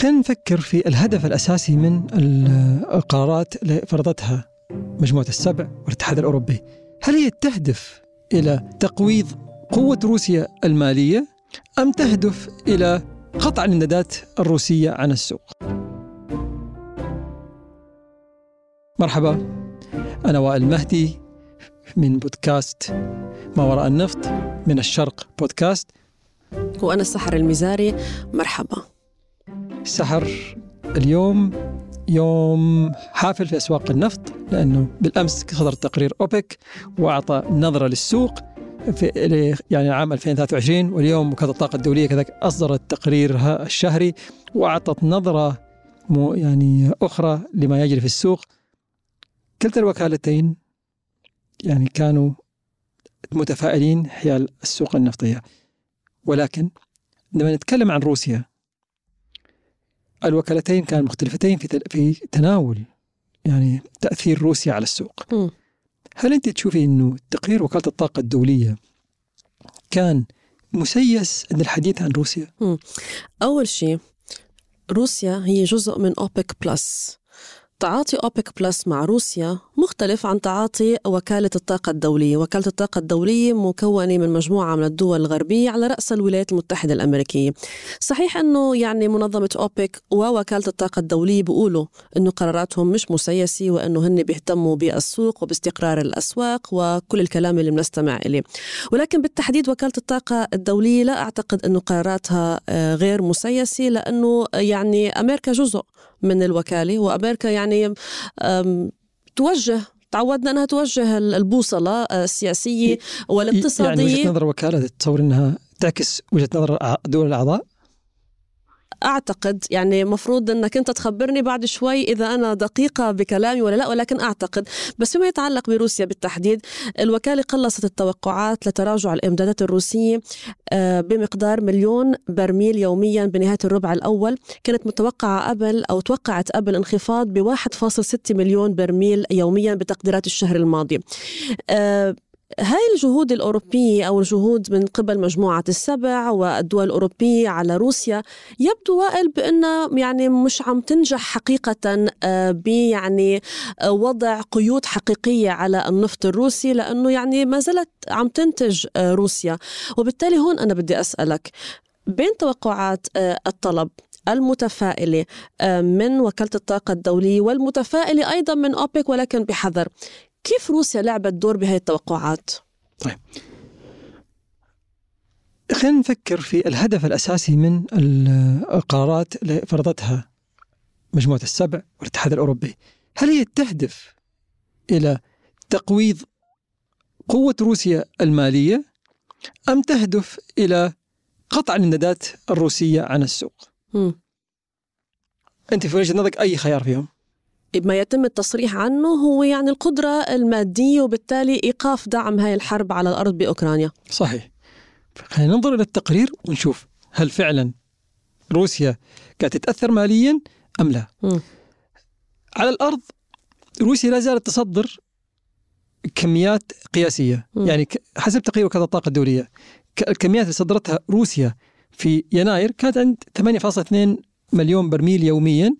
خلينا نفكر في الهدف الأساسي من القرارات اللي فرضتها مجموعة السبع والاتحاد الأوروبي. هل هي تهدف إلى تقويض قوة روسيا المالية أم تهدف إلى قطع الإمدادات الروسية عن السوق؟ مرحبا أنا وائل مهدي من بودكاست ما وراء النفط من الشرق بودكاست. وأنا السحر المزاري مرحبا. سحر اليوم يوم حافل في أسواق النفط لأنه بالأمس صدر تقرير أوبك وأعطى نظرة للسوق في يعني عام 2023 واليوم وكالة الطاقة الدولية كذلك أصدرت تقريرها الشهري وأعطت نظرة يعني أخرى لما يجري في السوق. كلتا الوكالتين يعني كانوا متفائلين حيال السوق النفطية. ولكن لما نتكلم عن روسيا الوكالتين كانوا مختلفتين في في تناول يعني تأثير روسيا على السوق. م. هل أنت تشوفي إنه تقرير وكالة الطاقة الدولية كان مسيس إن الحديث عن روسيا؟ م. أول شيء روسيا هي جزء من أوبك بلس تعاطي أوبك بلس مع روسيا مختلف عن تعاطي وكالة الطاقة الدولية. وكالة الطاقة الدولية مكونة من مجموعة من الدول الغربية على رأس الولايات المتحدة الأمريكية. صحيح أنه يعني منظمة أوبك ووكالة الطاقة الدولية بيقولوا أنه قراراتهم مش مسيسة وأنه هن بيهتموا بالسوق وباستقرار الأسواق وكل الكلام اللي بنستمع إليه. ولكن بالتحديد وكالة الطاقة الدولية لا أعتقد أنه قراراتها آه، غير مسيسة لأنه يعني أمريكا جزء من الوكالة وأمريكا يعني توجه تعودنا أنها توجه البوصلة السياسية والاقتصاديه يعني وجهة نظر الوكالة تتصور أنها تعكس وجهة نظر دول الأعضاء؟ أعتقد يعني مفروض إنك أنت تخبرني بعد شوي إذا أنا دقيقة بكلامي ولا لا ولكن أعتقد بس فيما يتعلق بروسيا بالتحديد الوكالة قلصت التوقعات لتراجع الإمدادات الروسية آه، بمقدار مليون برميل يوميا بنهاية الربع الأول. كانت متوقعة قبل أو توقعت قبل انخفاض ب 1.6 مليون برميل يوميا بتقديرات الشهر الماضي. آه، هاي الجهود الأوروبية أو الجهود من قبل مجموعة السبع والدول الأوروبية على روسيا يبدو وائل بأنها يعني مش عم تنجح حقيقة آه، بيعني آه، وضع قيود حقيقية على النفط الروسي لأنه يعني ما زالت عم تنتج آه، روسيا. وبالتالي هون أنا بدي أسألك بين توقعات الطلب المتفائلة من وكالة الطاقة الدولية والمتفائلة أيضا من أوبك ولكن بحذر كيف روسيا لعبت دور بهذه التوقعات؟ طيب خلينا نفكر في الهدف الأساسي من القرارات اللي فرضتها مجموعة السبع والاتحاد الأوروبي هل هي تهدف إلى تقويض قوة روسيا المالية أم تهدف إلى قطع الإمدادات الروسية عن السوق؟ م. أنت في وجهة نظرك أي خيار فيهم؟ ما يتم التصريح عنه هو يعني القدرة المادية وبالتالي إيقاف دعم هاي الحرب على الأرض بأوكرانيا. صحيح. خلينا ننظر إلى التقرير ونشوف هل فعلا روسيا قاعدة تتأثر ماليا أم لا. م. على الأرض روسيا لا زالت تصدر كميات قياسية. م. يعني حسب تقرير وكالة الطاقة الدولية الكميات اللي صدرتها روسيا في يناير كانت عند 8.2 مليون برميل يوميا.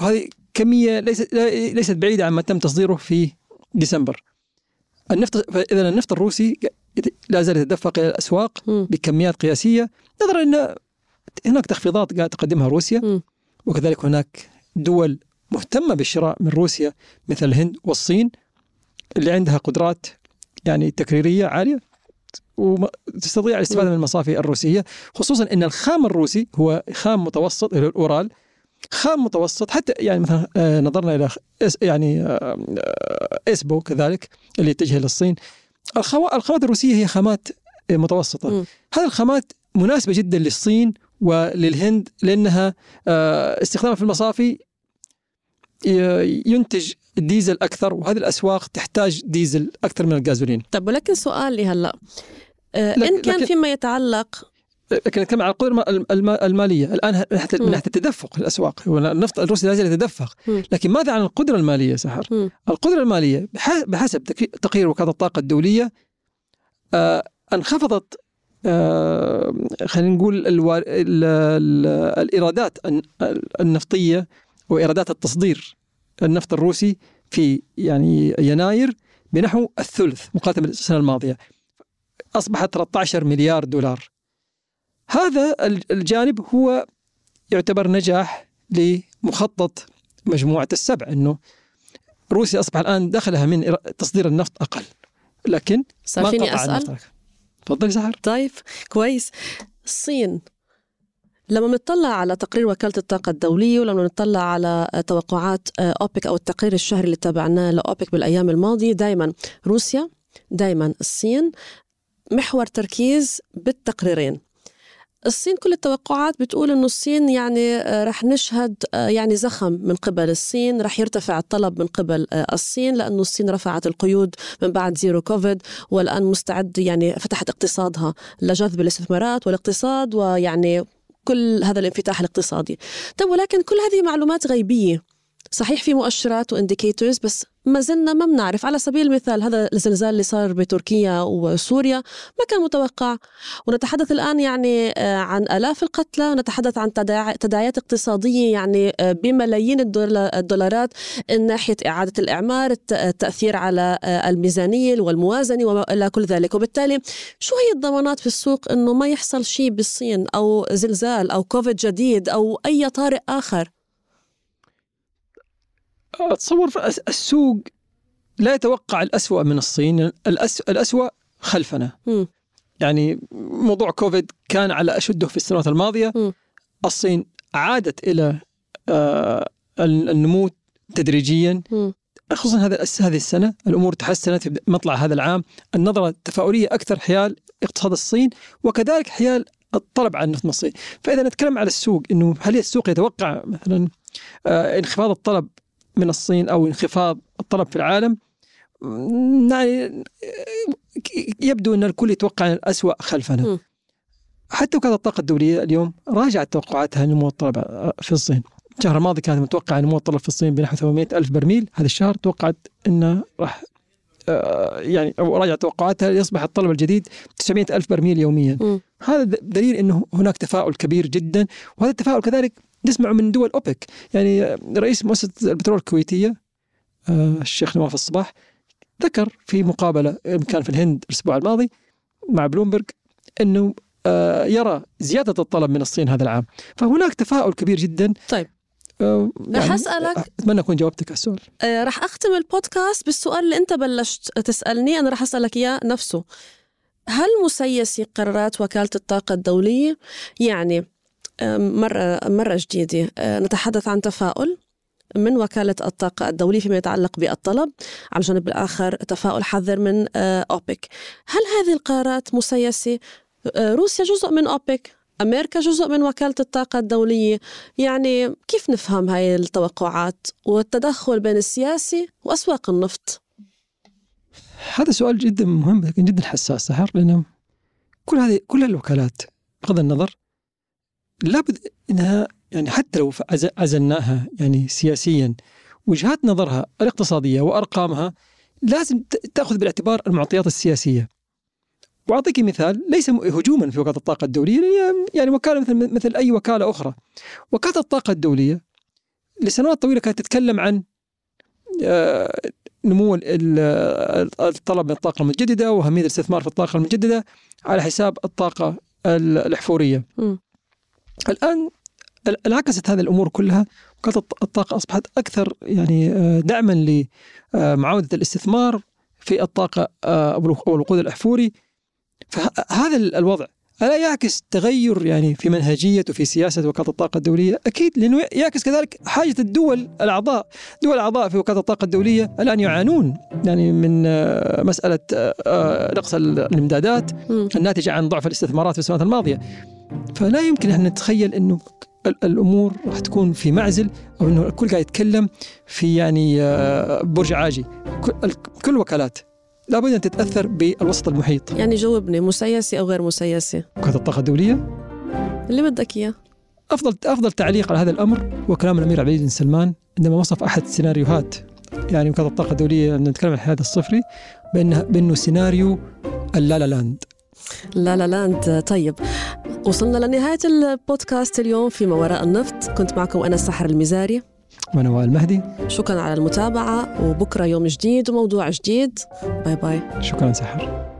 وهذه كمية ليست ليست بعيدة عما تم تصديره في ديسمبر. النفط اذا النفط الروسي لا زال يتدفق إلى الأسواق بكميات قياسية. نظرا إن هناك تخفيضات قاعدة تقدمها روسيا. وكذلك هناك دول مهتمة بالشراء من روسيا مثل الهند والصين اللي عندها قدرات يعني تكريرية عالية وتستطيع الاستفادة من المصافي الروسية خصوصا إن الخام الروسي هو خام متوسط الأورال. خام متوسط حتى يعني مثلا آه، نظرنا إلى يعني آه، آه، اسبو كذلك اللي يتجه إلى الصين. الخامات الروسية هي خامات متوسطة. هذه الخامات مناسبة جدا للصين وللهند لأنها استخدامها في المصافي ينتج ديزل أكثر وهذه الأسواق تحتاج ديزل أكثر من الغازولين. طيب ولكن سؤال لي هلأ إن كان فيما يتعلق لكن نتكلم عن القدره المالية. الآن من ناحية التدفق الأسواق. النفط الروسي لا يزال يتدفق. لكن ماذا عن القدرة المالية سحر؟ القدرة المالية بحسب تقرير وكالة الطاقة الدولية آه انخفضت آه، خلينا نقول الوا... ال... ال... الإيرادات النفطية وإيرادات التصدير النفط الروسي في يعني يناير بنحو الثلث مقارنة بالسنة الماضية. أصبحت 13 مليار دولار. هذا الجانب هو يعتبر نجاح لمخطط مجموعة السبع إنه روسيا أصبح الآن دخلها من تصدير النفط أقل. لكن صار فيني أسأل؟ تفضلي سحر طيب كويس. الصين لما نطلع على تقرير وكالة الطاقة الدولية ولما نطلع على توقعات أوبك أو التقرير الشهري اللي تابعناه لأوبك بالأيام الماضية دائما روسيا دائما الصين محور تركيز بالتقريرين. الصين كل التوقعات بتقول إنه الصين يعني آه، رح نشهد آه، يعني زخم من قبل الصين رح يرتفع الطلب من قبل آه، الصين لأنه الصين رفعت القيود من بعد zero COVID والآن مستعد يعني فتحت اقتصادها لجذب الاستثمارات والاقتصاد ويعني كل هذا الانفتاح الاقتصادي. طيب ولكن كل هذه معلومات غيبية. صحيح في مؤشرات و indicators بس ما زلنا ما بنعرف. على سبيل المثال هذا الزلزال اللي صار بتركيا وسوريا ما كان متوقع. ونتحدث الآن يعني آه، عن آلاف القتلى ونتحدث عن تداعيات اقتصادية يعني آه، بملايين الدولارات من ناحية إعادة الإعمار التأثير على آه، الميزانية والموازنة وما إلى كل ذلك. وبالتالي شو هي الضمانات في السوق أنه ما يحصل شيء بالصين أو زلزال أو كوفيد جديد أو أي طارئ آخر؟ اتصور السوق لا يتوقع الأسوأ من الصين الأسوأ خلفنا م. يعني موضوع كوفيد كان على أشده في السنوات الماضية م. الصين عادت إلى آه النمو تدريجيا م. خصوصا هذا هذه السنة الأمور تحسنت في مطلع هذا العام النظرة التفاؤلية أكثر حيال اقتصاد الصين وكذلك حيال الطلب على النفط من الصين فإذا نتكلم على السوق إنه هل السوق يتوقع مثلا آه انخفاض الطلب من الصين أو انخفاض الطلب في العالم يعني يبدو أن الكل يتوقع الأسوأ خلفنا. حتى وكالة الطاقة الدولية اليوم راجعت توقعاتها نمو الطلب في الصين. الشهر الماضي كانت متوقعه نمو الطلب في الصين بنحو 800 ألف برميل. هذا الشهر توقعت أنه راح آه، يعني أو راجع توقعاتها يصبح الطلب الجديد 900 ألف برميل يوميا. م. هذا دليل أنه هناك تفاؤل كبير جدا وهذا التفاؤل كذلك نسمعه من دول أوبك. يعني رئيس مؤسسة البترول الكويتية آه، الشيخ نواف الصباح ذكر في مقابلة كان في الهند الأسبوع الماضي مع بلومبرج إنه آه، يرى زيادة الطلب من الصين هذا العام. فهناك تفاؤل كبير جدا. طيب. يعني رح اسالك أتمنى أكون جاوبتك على السؤال. رح أختم البودكاست بالسؤال اللي أنت بلشت تسألني. أنا رح أسألك إياه نفسه. هل مسيسي قرارات وكالة الطاقة الدولية يعني مرة مرة جديدة. أه، نتحدث عن تفاؤل من وكالة الطاقة الدولية فيما يتعلق بالطلب على الجانب الآخر تفاؤل حذر من أه، أوبك. هل هذه القرارات مسيسة؟ أه، روسيا جزء من أوبك أمريكا جزء من وكالة الطاقة الدولية. يعني كيف نفهم هاي التوقعات والتدخل بين السياسي وأسواق النفط؟ هذا سؤال جدا مهم لكن جدا حساس سحر لأنه كل هذه كل الوكالات بغض النظر لابد إنها يعني حتى لو عزلناها يعني سياسيا وجهات نظرها الاقتصادية وأرقامها لازم تأخذ بالاعتبار المعطيات السياسية. وأعطيك مثال ليس هجوما في وكالة الطاقة الدولية يعني وكالة مثل مثل أي وكالة أخرى. وكالة الطاقة الدولية لسنوات طويلة كانت تتكلم عن آه، نمو الطلب من الطاقة المتجددة وأهمية الاستثمار في الطاقة المتجددة على حساب الطاقة الأحفورية. م. الآن انعكست هذه الأمور كلها وكاله الطاقة أصبحت أكثر يعني آه، دعما لمعاوده الاستثمار في الطاقة آه، أو الوقود الأحفوري فهذا الوضع ألا يعكس تغير يعني في منهجية وفي سياسة وكالة الطاقة الدولية؟ أكيد لأنه يعكس كذلك حاجة الدول الأعضاء، دول الأعضاء في وكالة الطاقة الدولية الآن يعانون يعني من آه، مسألة نقص الإمدادات الناتجة عن ضعف الاستثمارات في السنوات الماضية. فلا يمكن أن نتخيل أنه الأمور راح تكون في معزل أو إنه الكل قاعد يتكلم في يعني آه، برج عاجي. كل الوكالات لابد أن تتأثر بالوسط المحيط. يعني جاوبني مسيسي أو غير مسيسي وكاله الطاقة الدولية؟ اللي بدك إياه. أفضل أفضل تعليق على هذا الأمر هو كلام الأمير عبد العزيز بن سلمان عندما وصف أحد السيناريوهات يعني وكاله الطاقة الدولية نتكلم عن الحياد الصفري بانه بأنه سيناريو ال La La Land. لا لا لا أنت طيب. وصلنا لنهاية البودكاست اليوم في ما وراء النفط. كنت معكم أنا السحر المزاري. وأنا وائل مهدي. شكرا على المتابعة وبكرة يوم جديد وموضوع جديد. bye bye. شكرا سحر.